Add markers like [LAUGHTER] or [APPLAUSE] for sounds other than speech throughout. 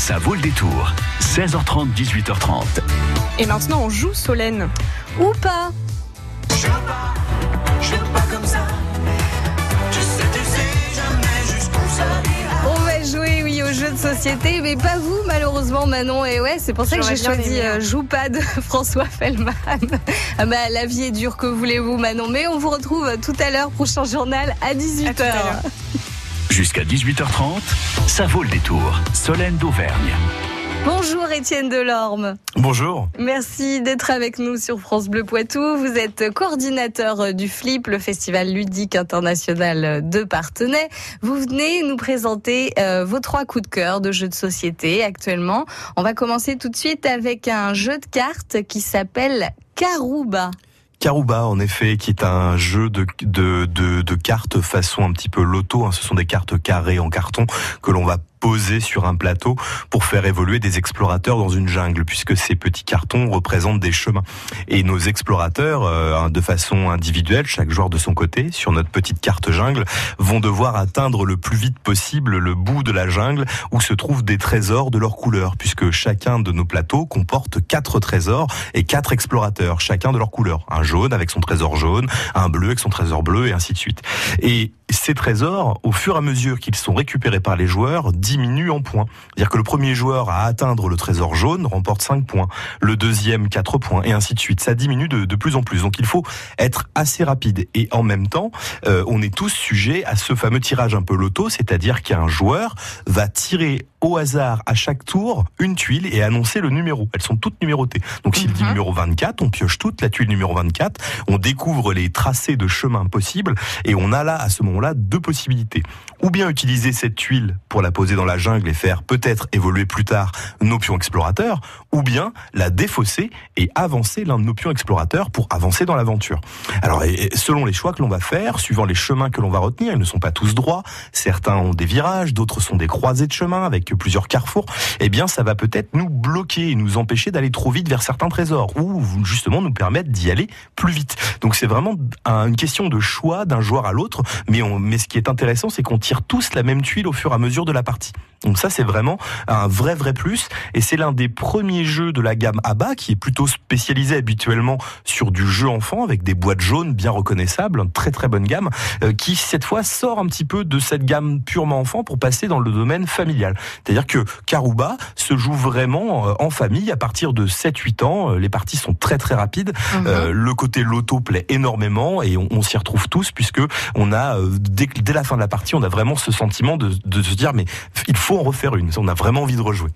Ça vaut le détour. 16h30, 18h30. Et maintenant, on joue Solène. Ou pas Je veux pas, je veux pas comme ça. Tu sais, tu sais jamais jusqu'où ça ira. On va jouer, oui, au jeu de société, mais pas vous, malheureusement, Manon. Et ouais, c'est pour ça que j'ai choisi aimé, hein. euh, Joue pas de [LAUGHS] François Fellman. ah bah, la vie est dure, que voulez-vous, Manon? Mais on vous retrouve tout à l'heure, prochain journal à 18h. Jusqu'à 18h30, ça vaut le détour. Solène d'Auvergne. Bonjour, Étienne Delorme. Bonjour. Merci d'être avec nous sur France Bleu Poitou. Vous êtes coordinateur du FLIP, le Festival ludique international de Partenay. Vous venez nous présenter euh, vos trois coups de cœur de jeux de société actuellement. On va commencer tout de suite avec un jeu de cartes qui s'appelle Carouba. Carouba, en effet, qui est un jeu de, de, de, de cartes façon un petit peu loto. hein. Ce sont des cartes carrées en carton que l'on va poser sur un plateau pour faire évoluer des explorateurs dans une jungle, puisque ces petits cartons représentent des chemins. Et nos explorateurs, euh, de façon individuelle, chaque joueur de son côté, sur notre petite carte jungle, vont devoir atteindre le plus vite possible le bout de la jungle où se trouvent des trésors de leur couleur, puisque chacun de nos plateaux comporte quatre trésors et quatre explorateurs, chacun de leur couleur. Un jaune avec son trésor jaune, un bleu avec son trésor bleu, et ainsi de suite. Et ces trésors, au fur et à mesure qu'ils sont récupérés par les joueurs, diminuent en points. C'est-à-dire que le premier joueur à atteindre le trésor jaune remporte 5 points, le deuxième 4 points, et ainsi de suite. Ça diminue de, de plus en plus. Donc il faut être assez rapide. Et en même temps, euh, on est tous sujets à ce fameux tirage un peu loto, c'est-à-dire qu'un joueur va tirer au hasard à chaque tour une tuile et annoncer le numéro. Elles sont toutes numérotées. Donc s'il dit Mhm. numéro 24, on pioche toute la tuile numéro 24, on découvre les tracés de chemin possibles et on a là à ce moment-là deux possibilités. Ou bien utiliser cette tuile pour la poser dans la jungle et faire peut-être évoluer plus tard nos pions explorateurs, ou bien la défausser et avancer l'un de nos pions explorateurs pour avancer dans l'aventure. Alors et selon les choix que l'on va faire, suivant les chemins que l'on va retenir, ils ne sont pas tous droits, certains ont des virages, d'autres sont des croisées de chemin avec plusieurs carrefours, eh bien ça va peut-être nous bloquer et nous empêcher d'aller trop vite vers certains trésors ou justement nous permettre d'y aller plus vite. Donc c'est vraiment un- une question de choix d'un joueur à l'autre, mais, mais ce qui est intéressant c'est qu'on tire tous la même tuile au fur et à mesure de la partie. Donc ça c'est vraiment un vrai vrai plus et c'est l'un des premiers jeux de la gamme ABA qui est plutôt spécialisé habituellement sur du jeu enfant avec des boîtes jaunes bien reconnaissables, une très très bonne gamme euh, qui cette fois sort un petit peu de cette gamme purement enfant pour passer dans le domaine familial. C'est-à-dire que Karuba se joue vraiment euh, en famille à partir de 7-8 ans. Euh, Les parties sont très très rapides. Mhm. Euh, le côté loto plaît énormément et on, on s'y retrouve tous puisque on a dès, dès la fin de la partie, on a vraiment ce sentiment de, de se dire mais il faut en refaire une. On a vraiment envie de rejouer.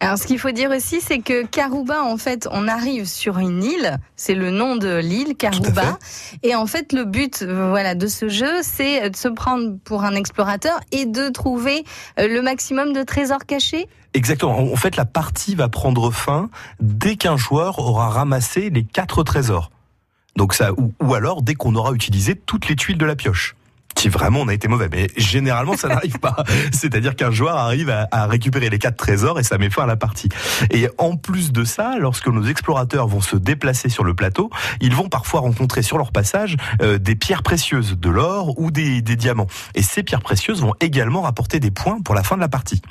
Alors, ce qu'il faut dire aussi, c'est que Carouba, en fait, on arrive sur une île. C'est le nom de l'île, Carouba. Et en fait, le but, euh, voilà, de ce jeu, c'est euh, de se prendre pour un explorateur et de trouver euh, le maximum de trésors cachés. Exactement. En en fait, la partie va prendre fin dès qu'un joueur aura ramassé les quatre trésors. Donc ça, ou, ou alors dès qu'on aura utilisé toutes les tuiles de la pioche. Si vraiment on a été mauvais, mais généralement ça [LAUGHS] n'arrive pas. C'est-à-dire qu'un joueur arrive à, récupérer les quatre trésors et ça met fin à la partie. Et en plus de ça, lorsque nos explorateurs vont se déplacer sur le plateau, ils vont parfois rencontrer sur leur passage euh, des pierres précieuses, de l'or ou des, des diamants. Et ces pierres précieuses vont également rapporter des points pour la fin de la partie.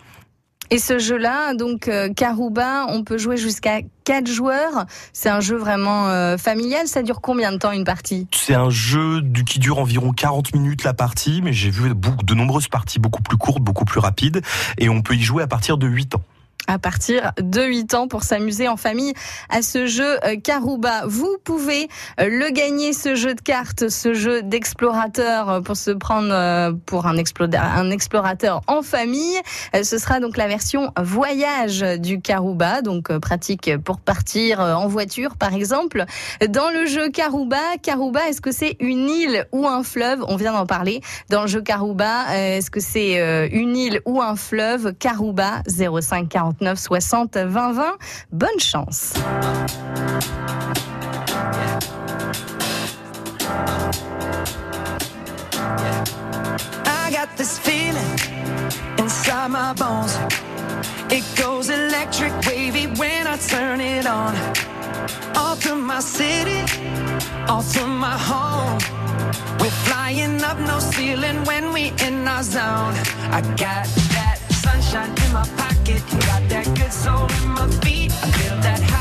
Et ce jeu-là, donc euh, Carouba, on peut jouer jusqu'à quatre joueurs. C'est un jeu vraiment euh, familial. Ça dure combien de temps une partie? C'est un jeu qui dure environ 40 minutes la partie, mais j'ai vu de nombreuses parties beaucoup plus courtes, beaucoup plus rapides, et on peut y jouer à partir de 8 ans. À partir de 8 ans pour s'amuser en famille à ce jeu euh, Carouba. Vous pouvez euh, le gagner, ce jeu de cartes, ce jeu d'explorateur euh, pour se prendre pour un, un explorateur en famille. Ce sera donc la version voyage du Carouba, donc pratique pour partir en voiture par exemple. Dans le jeu Carouba, Carouba, est-ce que c'est une île ou un fleuve? On vient d'en parler. Dans le jeu Carouba, euh, est-ce que c'est une île ou un fleuve? Carouba 05 49 60 20 20. Bonne chance. Inside my bones. It goes electric wavy when I turn it on. All through my city, all through my home. We're flying up no ceiling when we in our zone. I got that sunshine in my pocket. Got that good soul in my feet. I feel that.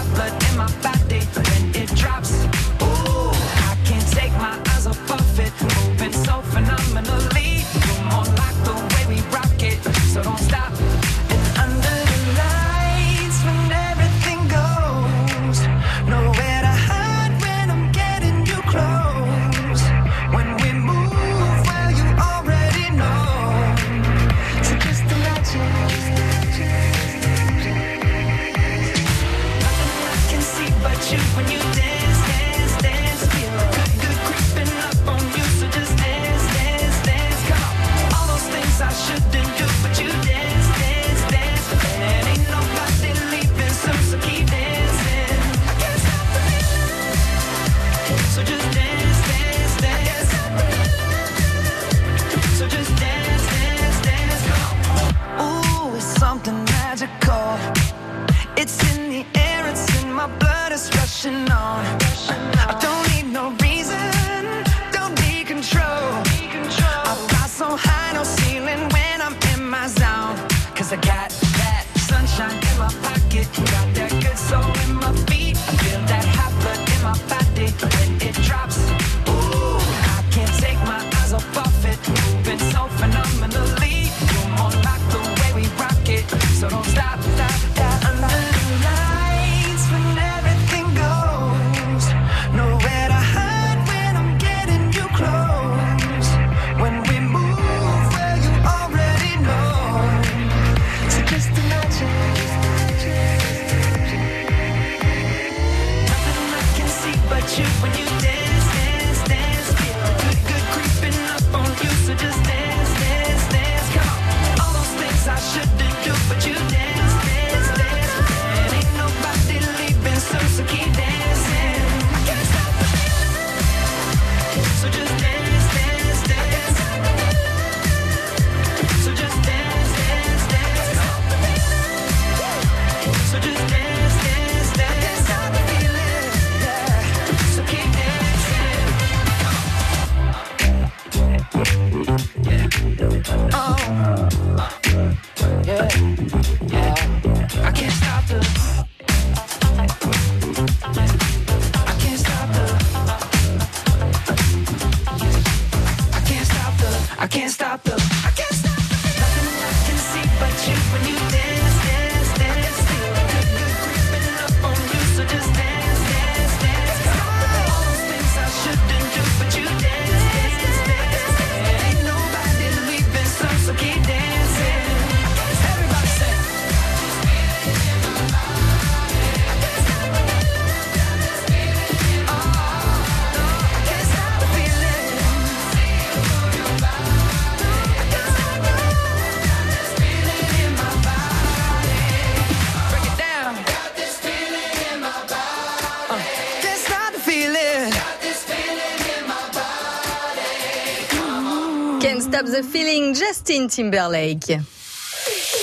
Can't Stop the Feeling, Justin Timberlake.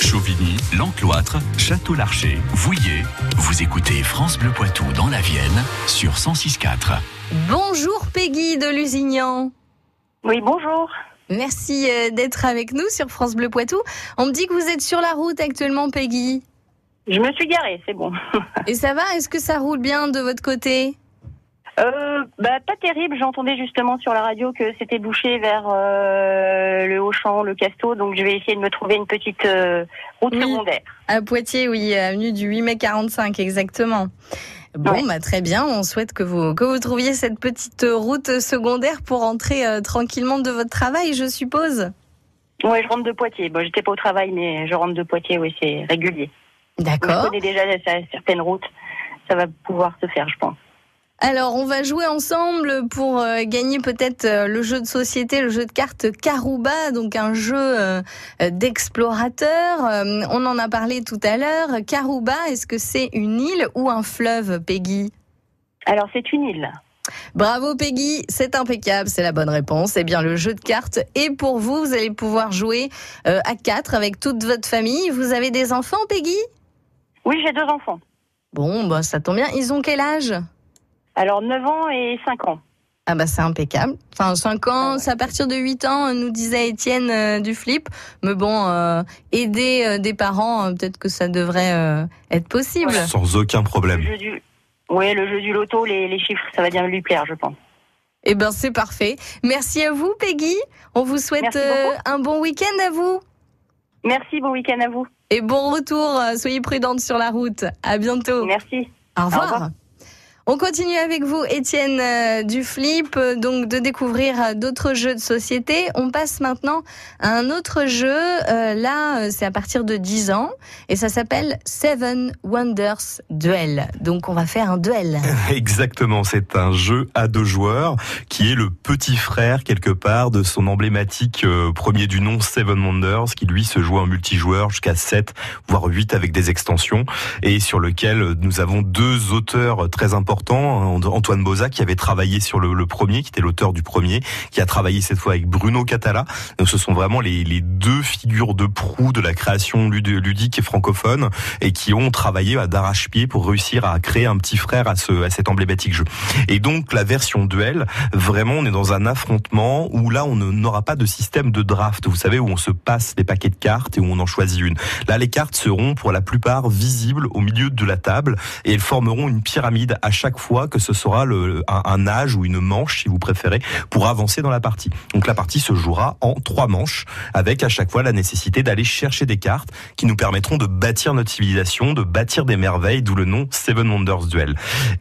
Chauvigny, L'Encloître, Château-Larcher, Vouillé. Vous écoutez France Bleu Poitou dans la Vienne sur 106.4. Bonjour Peggy de Lusignan. Oui, bonjour. Merci euh, d'être avec nous sur France Bleu Poitou. On me dit que vous êtes sur la route actuellement, Peggy. Je me suis garée, c'est bon. Et ça va? Est-ce que ça roule bien de votre côté? Euh, bah, pas terrible. J'entendais justement sur la radio que c'était bouché vers euh, le Haut-Champ, le Casto. Donc je vais essayer de me trouver une petite euh, route Oui. secondaire. À Poitiers, oui, avenue du 8 mai 45, exactement. Bon, Ouais. bah, très bien. On souhaite que vous, que vous trouviez cette petite route secondaire pour rentrer euh, tranquillement de votre travail, je suppose. Ouais, je rentre de Poitiers. Bon, j'étais pas au travail, mais je rentre de Poitiers. Oui, c'est régulier. Je D'accord. connais déjà certaines routes. Ça va pouvoir se faire, je pense. Alors, on va jouer ensemble pour euh, gagner peut-être euh, le jeu de société, le jeu de cartes Karuba, donc un jeu euh, d'explorateur. On en a parlé tout à l'heure. Karuba, est-ce que c'est une île ou un fleuve, Peggy? Alors, c'est une île. Bravo Peggy, c'est impeccable, c'est la bonne réponse. Eh bien, le jeu de cartes est pour vous. Vous allez pouvoir jouer à quatre avec toute votre famille. Vous avez des enfants, Peggy? Oui, j'ai deux enfants. Bon, bah ça tombe bien. Ils ont quel âge? Alors, 9 ans et 5 ans. Ah bah c'est impeccable. Enfin 5 ans, c'est à partir de 8 ans, nous disait Étienne euh, du Flip. Mais bon, euh, aider euh, des parents, euh, peut-être que ça devrait euh, être possible. Sans aucun Le problème. jeu du... Oui, le jeu du loto, les, les chiffres, ça va bien lui plaire, je pense. Eh ben c'est parfait. Merci à vous Peggy. On vous souhaite euh, un bon week-end à vous. Merci, bon week-end à vous. Et bon retour, soyez prudentes sur la route. À bientôt. Merci. Au revoir. revoir. On continue avec vous, Étienne euh, du Flip, euh, donc de découvrir euh, d'autres jeux de société. On passe maintenant à un autre jeu. là, c'est à partir de 10 ans et ça s'appelle Seven Wonders Duel. Donc, on va faire un duel. [LAUGHS] Exactement, c'est un jeu à deux joueurs qui est le petit frère quelque part de son emblématique premier du nom Seven Wonders qui lui se joue en multijoueur jusqu'à 7 voire 8 avec des extensions et sur lequel nous avons deux auteurs très importants important. Antoine Boza qui avait travaillé sur le, premier, qui était l'auteur du premier, qui a travaillé cette fois avec Bruno Catala. Donc ce sont vraiment les, les deux figures de proue de la création ludique et francophone et qui ont travaillé à d'arrache-pied pour réussir à créer un petit frère à, ce, à cet emblématique jeu. Et donc la version duel, vraiment on est dans un affrontement où là on n'aura pas de système de draft, vous savez, où on se passe des paquets de cartes et où on en choisit une. Là les cartes seront pour la plupart visibles au milieu de la table et elles formeront une pyramide à chaque fois que ce sera le, un, âge ou une manche, si vous préférez, pour avancer dans la partie. Donc la partie se jouera en trois manches, avec à chaque fois la nécessité d'aller chercher des cartes qui nous permettront de bâtir notre civilisation, de bâtir des merveilles, d'où le nom Seven Wonders Duel.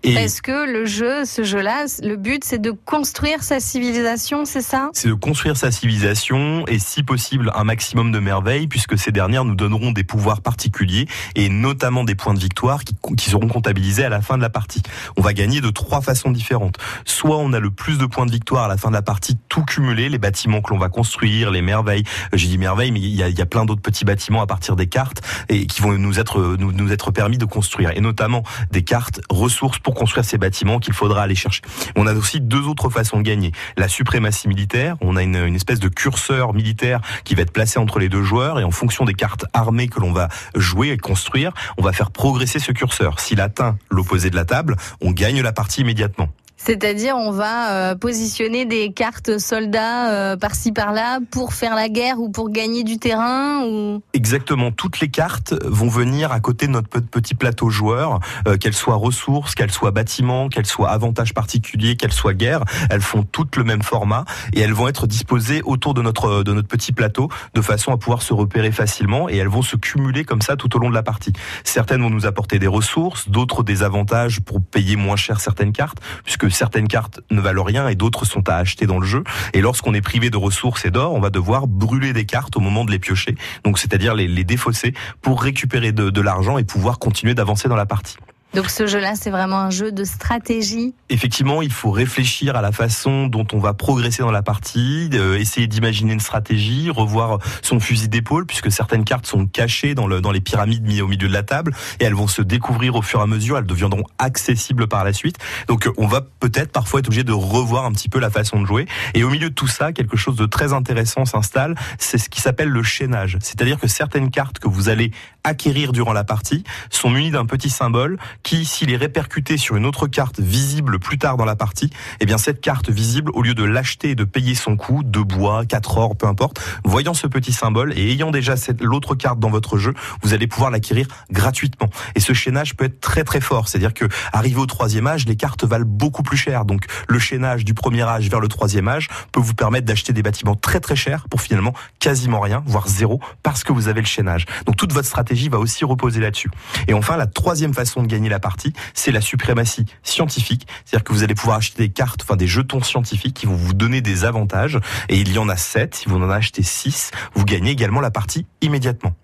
Et Est-ce que le jeu, ce jeu-là, le but c'est de construire sa civilisation, c'est ça? C'est de construire sa civilisation et si possible un maximum de merveilles, puisque ces dernières nous donneront des pouvoirs particuliers et notamment des points de victoire qui, qui seront comptabilisés à la fin de la partie. On va gagner de trois façons différentes. Soit on a le plus de points de victoire à la fin de la partie, tout cumulé, les bâtiments que l'on va construire, les merveilles. J'ai dit merveilles, mais il y a, plein d'autres petits bâtiments à partir des cartes et qui vont nous être nous, nous être permis de construire, et notamment des cartes ressources pour construire ces bâtiments qu'il faudra aller chercher. On a aussi deux autres façons de gagner. La suprématie militaire, on a une, une espèce de curseur militaire qui va être placé entre les deux joueurs et en fonction des cartes armées que l'on va jouer et construire, on va faire progresser ce curseur. S'il atteint l'opposé de la table, on gagne la partie immédiatement. C'est-à-dire, on va euh, positionner des cartes soldats euh, par-ci par-là pour faire la guerre ou pour gagner du terrain ou... Exactement. Toutes les cartes vont venir à côté de notre petit plateau joueur, euh, qu'elles soient ressources, qu'elles soient bâtiments, qu'elles soient avantages particuliers, qu'elles soient guerres. Elles font toutes le même format et elles vont être disposées autour de notre de notre petit plateau de façon à pouvoir se repérer facilement et elles vont se cumuler comme ça tout au long de la partie. Certaines vont nous apporter des ressources, d'autres des avantages pour payer moins cher certaines cartes, puisque certaines cartes ne valent rien et d'autres sont à acheter dans le jeu. Et lorsqu'on est privé de ressources et d'or, on va devoir brûler des cartes au moment de les piocher. Donc c'est-à-dire les, défausser pour récupérer de l'argent et pouvoir continuer d'avancer dans la partie. Donc ce jeu-là, c'est vraiment un jeu de stratégie. Effectivement, il faut réfléchir à la façon dont on va progresser dans la partie, euh, essayer d'imaginer une stratégie, revoir son fusil d'épaule, puisque certaines cartes sont cachées dans, le, dans les pyramides mises au milieu de la table, et elles vont se découvrir au fur et à mesure, elles deviendront accessibles par la suite. Donc on va peut-être parfois être obligé de revoir un petit peu la façon de jouer. Et au milieu de tout ça, quelque chose de très intéressant s'installe, c'est ce qui s'appelle le chaînage. C'est-à-dire que certaines cartes que vous allez acquérir durant la partie sont munies d'un petit symbole qui, s'il est répercuté sur une autre carte visible plus tard dans la partie, eh bien cette carte visible, au lieu de l'acheter et de payer son coût, de bois, 4 or, peu importe, voyant ce petit symbole et ayant déjà l'autre carte dans votre jeu, vous allez pouvoir l'acquérir gratuitement. Et ce chaînage peut être très très fort, c'est-à-dire que arrivé au troisième âge, les cartes valent beaucoup plus cher. Donc le chaînage du premier âge vers le troisième âge peut vous permettre d'acheter des bâtiments très très chers pour finalement quasiment rien, voire zéro, parce que vous avez le chaînage. Donc toute votre stratégie va aussi reposer là-dessus. Et enfin, la troisième façon de gagner la partie, c'est la suprématie scientifique. C'est-à-dire que vous allez pouvoir acheter des cartes, enfin des jetons scientifiques qui vont vous donner des avantages. Et il y en a sept. Si vous en achetez six, vous gagnez également la partie immédiatement.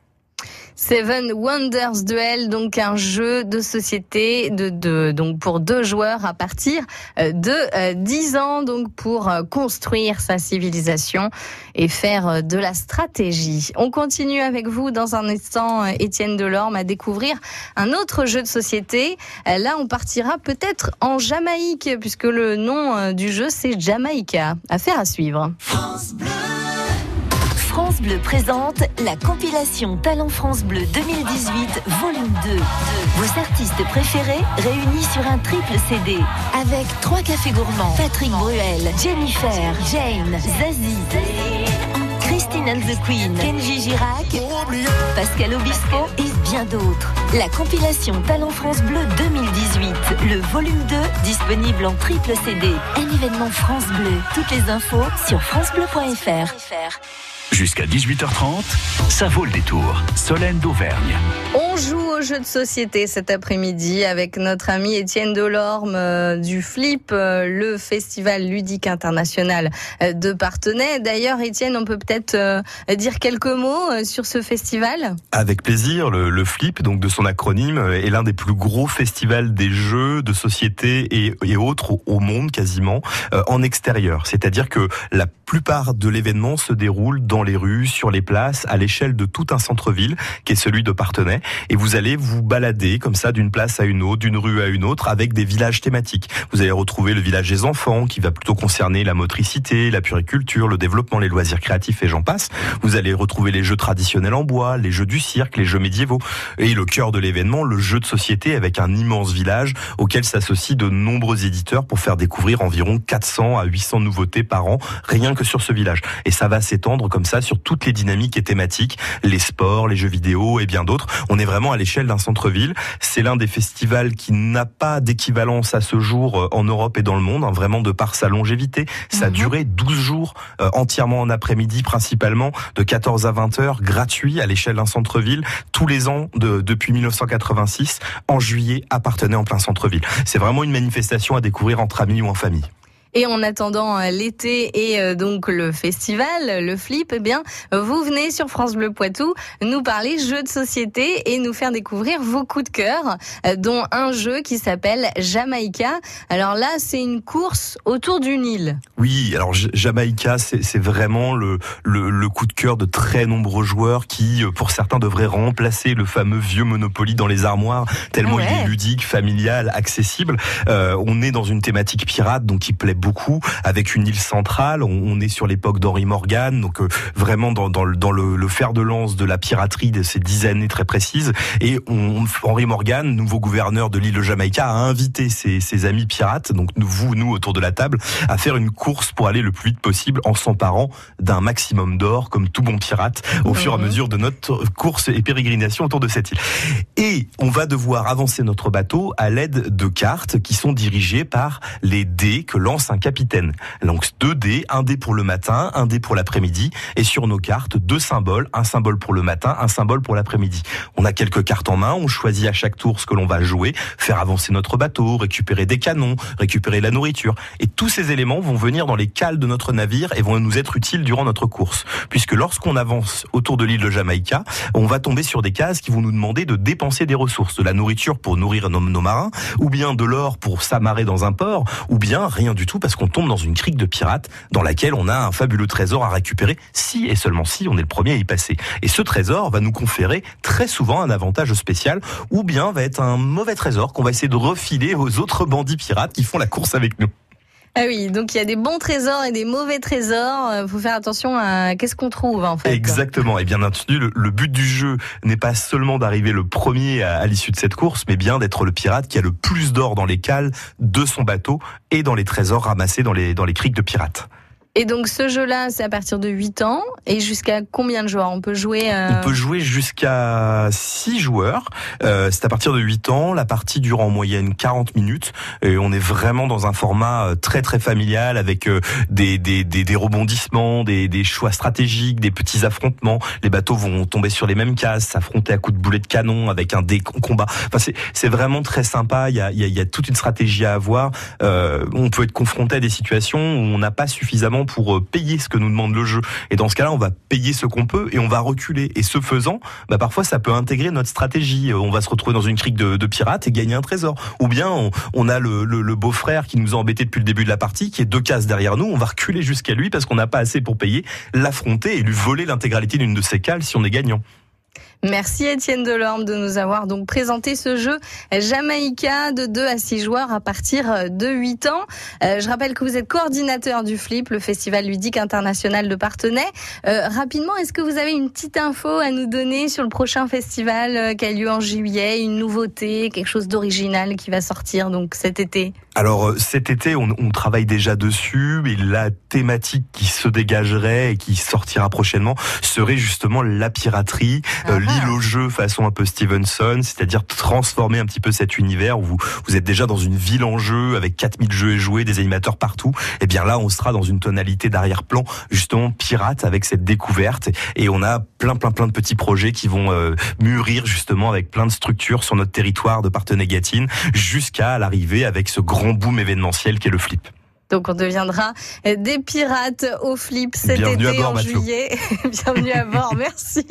Seven Wonders Duel, donc un jeu de société de, de donc pour deux joueurs à partir euh, de 10 euh, ans, donc pour euh, construire sa civilisation et faire de la stratégie. On continue avec vous dans un instant, Étienne Delorme, à découvrir un autre jeu de société. Là, on partira peut-être en Jamaïque, puisque le nom du jeu c'est Jamaïca. Affaire à suivre. Présente la compilation Talent France Bleu 2018, volume 2. Vos artistes préférés réunis sur un triple CD. Avec trois cafés gourmands, Patrick Bruel, Jennifer, Jane, Zazie. Christine and the Queen, Kenji Girac, Pascal Obispo et bien d'autres. La compilation Talent France Bleu 2018, le volume 2, disponible en triple CD. Un événement France Bleu. Toutes les infos sur francebleu.fr. Jusqu'à 18h30, ça vaut le détour. Solène d'Auvergne. On joue au jeu de société cet après-midi avec notre ami Étienne Delorme euh, du FLIP, euh, le festival ludique international euh, de Partenay. D'ailleurs, Étienne, on peut peut-être dire quelques mots sur ce festival? Avec plaisir. Le, FLIP, donc de son acronyme, est l'un des plus gros festivals des jeux de société et, et autres au monde quasiment en extérieur. C'est-à-dire que la plupart de l'événement se déroule dans les rues, sur les places, à l'échelle de tout un centre-ville qui est celui de Partenay. et vous allez vous balader comme ça d'une place à une autre, d'une rue à une autre avec des villages thématiques. Vous allez retrouver le village des enfants qui va plutôt concerner la motricité, la puriculture, le développement, les loisirs créatifs et j'en passe. Vous allez retrouver les jeux traditionnels en bois, les jeux du cirque, les jeux médiévaux et le cœur de l'événement, le jeu de société avec un immense village auquel s'associent de nombreux éditeurs pour faire découvrir environ 400 à 800 nouveautés par an rien que sur ce village. Et ça va s'étendre comme ça sur toutes les dynamiques et thématiques, les sports, les jeux vidéo et bien d'autres. On est vraiment à l'échelle d'un centre-ville. C'est l'un des festivals qui n'a pas d'équivalence à ce jour euh, en Europe et dans le monde, hein, vraiment de par sa longévité. Ça a duré 12 jours, euh, entièrement en après-midi principalement, de 14 à 20 heures, gratuit à l'échelle d'un centre-ville, tous les ans de, depuis 1986, en juillet, appartenait en plein centre-ville. C'est vraiment une manifestation à découvrir entre amis ou en famille. Et en attendant euh, l'été et euh, donc le festival, le flip, eh bien, vous venez sur France Bleu Poitou nous parler jeux de société et nous faire découvrir vos coups de cœur, euh, dont un jeu qui s'appelle Jamaïca. Alors là, c'est une course autour d'une île. Oui, alors Jamaïca, c'est vraiment le, le, le coup de cœur de très nombreux joueurs qui, pour certains, devraient remplacer le fameux vieux Monopoly dans les armoires, tellement ouais. il est ludique, familial, accessible. Euh, on est dans une thématique pirate, donc qui plaît beaucoup, avec une île centrale. On, on est sur l'époque d'Henri Morgan, donc euh, vraiment dans, dans, le, dans le, le fer de lance de la piraterie de ces dix années très précises. Et on, Henri Morgan, nouveau gouverneur de l'île de Jamaïca, a invité ses, ses amis pirates, donc vous, nous, autour de la table, à faire une course pour aller le plus vite possible en s'emparant d'un maximum d'or, comme tout bon pirate, au fur et à Mhm. mesure de notre course et pérégrination autour de cette île. Et on va devoir avancer notre bateau à l'aide de cartes qui sont dirigées par les dés que lance un capitaine. Donc deux dés, un dé pour le matin, un dé pour l'après-midi, et sur nos cartes, deux symboles, un symbole pour le matin, un symbole pour l'après-midi. On a quelques cartes en main, on choisit à chaque tour ce que l'on va jouer, faire avancer notre bateau, récupérer des canons, récupérer la nourriture. Et tous ces éléments vont venir dans les cales de notre navire et vont nous être utiles durant notre course. Puisque lorsqu'on avance autour de l'île de Jamaïca, on va tomber sur des cases qui vont nous demander de dépenser des ressources, de la nourriture pour nourrir nos, nos marins, ou bien de l'or pour s'amarrer dans un port, ou bien rien du tout parce qu'on tombe dans une crique de pirates dans laquelle on a un fabuleux trésor à récupérer si et seulement si on est le premier à y passer. Et ce trésor va nous conférer très souvent un avantage spécial, ou bien va être un mauvais trésor qu'on va essayer de refiler aux autres bandits pirates qui font la course avec nous. Ah oui, donc il y a des bons trésors et des mauvais trésors. Euh, faut faire attention à qu'est-ce qu'on trouve en fait. Exactement. Et bien entendu, le, but du jeu n'est pas seulement d'arriver le premier à, à l'issue de cette course, mais bien d'être le pirate qui a le plus d'or dans les cales de son bateau et dans les trésors ramassés dans les, dans les criques de pirates. Et donc ce jeu-là, c'est à partir de 8 ans et jusqu'à combien de joueurs On peut jouer euh, On peut jouer jusqu'à 6 joueurs. Euh, c'est à partir de 8 ans. La partie dure en moyenne 40 minutes. Et on est vraiment dans un format euh, très très familial avec euh, des, des, des, des rebondissements, des, des choix stratégiques, des petits affrontements. Les bateaux vont tomber sur les mêmes cases, s'affronter à coups de boulet de canon avec un dé combat. Enfin, c'est, c'est vraiment très sympa. Il y a, il y, a, toute une stratégie à avoir. Euh, on peut être confronté à des situations où on n'a pas suffisamment pour euh, payer ce que nous demande le jeu. Et dans ce cas-là, on va payer ce qu'on peut et on va reculer. Et ce faisant, bah parfois ça peut intégrer notre stratégie. Euh, On va se retrouver dans une crique de, de pirates et gagner un trésor. Ou bien on, on a le, le, le beau-frère qui nous a embêtés depuis le début de la partie, qui est deux cases derrière nous. On va reculer jusqu'à lui parce qu'on n'a pas assez pour payer, l'affronter et lui voler l'intégralité d'une de ses cales si on est gagnant. Merci Étienne Delorme de nous avoir donc présenté ce jeu Jamaïca de 2 à 6 joueurs à partir de 8 ans. Euh, je rappelle que vous êtes coordinateur du FLIP, le Festival ludique international de Partenay. Euh, rapidement, est-ce que vous avez une petite info à nous donner sur le prochain festival euh, qui a lieu en juillet, une nouveauté, quelque chose d'original qui va sortir donc cet été? Alors cet été, on, on travaille déjà dessus et la thématique qui se dégagerait et qui sortira prochainement serait justement la piraterie, euh, Ah. L'île au jeu façon un peu Stevenson, c'est-à-dire transformer un petit peu cet univers où vous, êtes déjà dans une ville en jeu avec 4000 jeux et jouets, des animateurs partout. Et bien là, on sera dans une tonalité d'arrière-plan justement pirate avec cette découverte et on a plein plein plein de petits projets qui vont euh, mûrir justement avec plein de structures sur notre territoire de Partenay-Gatine jusqu'à l'arrivée avec ce grand boom événementiel qu'est le flip. Donc on deviendra des pirates au flip cet Bienvenue à été bord, en juillet. [LAUGHS] Bienvenue à bord, [LAUGHS] merci.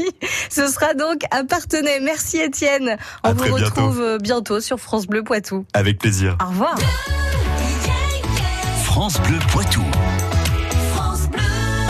Ce sera donc à Partenay. Merci Étienne. On À vous très bientôt. retrouve euh, bientôt sur France Bleu Poitou. Avec plaisir. Au revoir. France Bleu Poitou.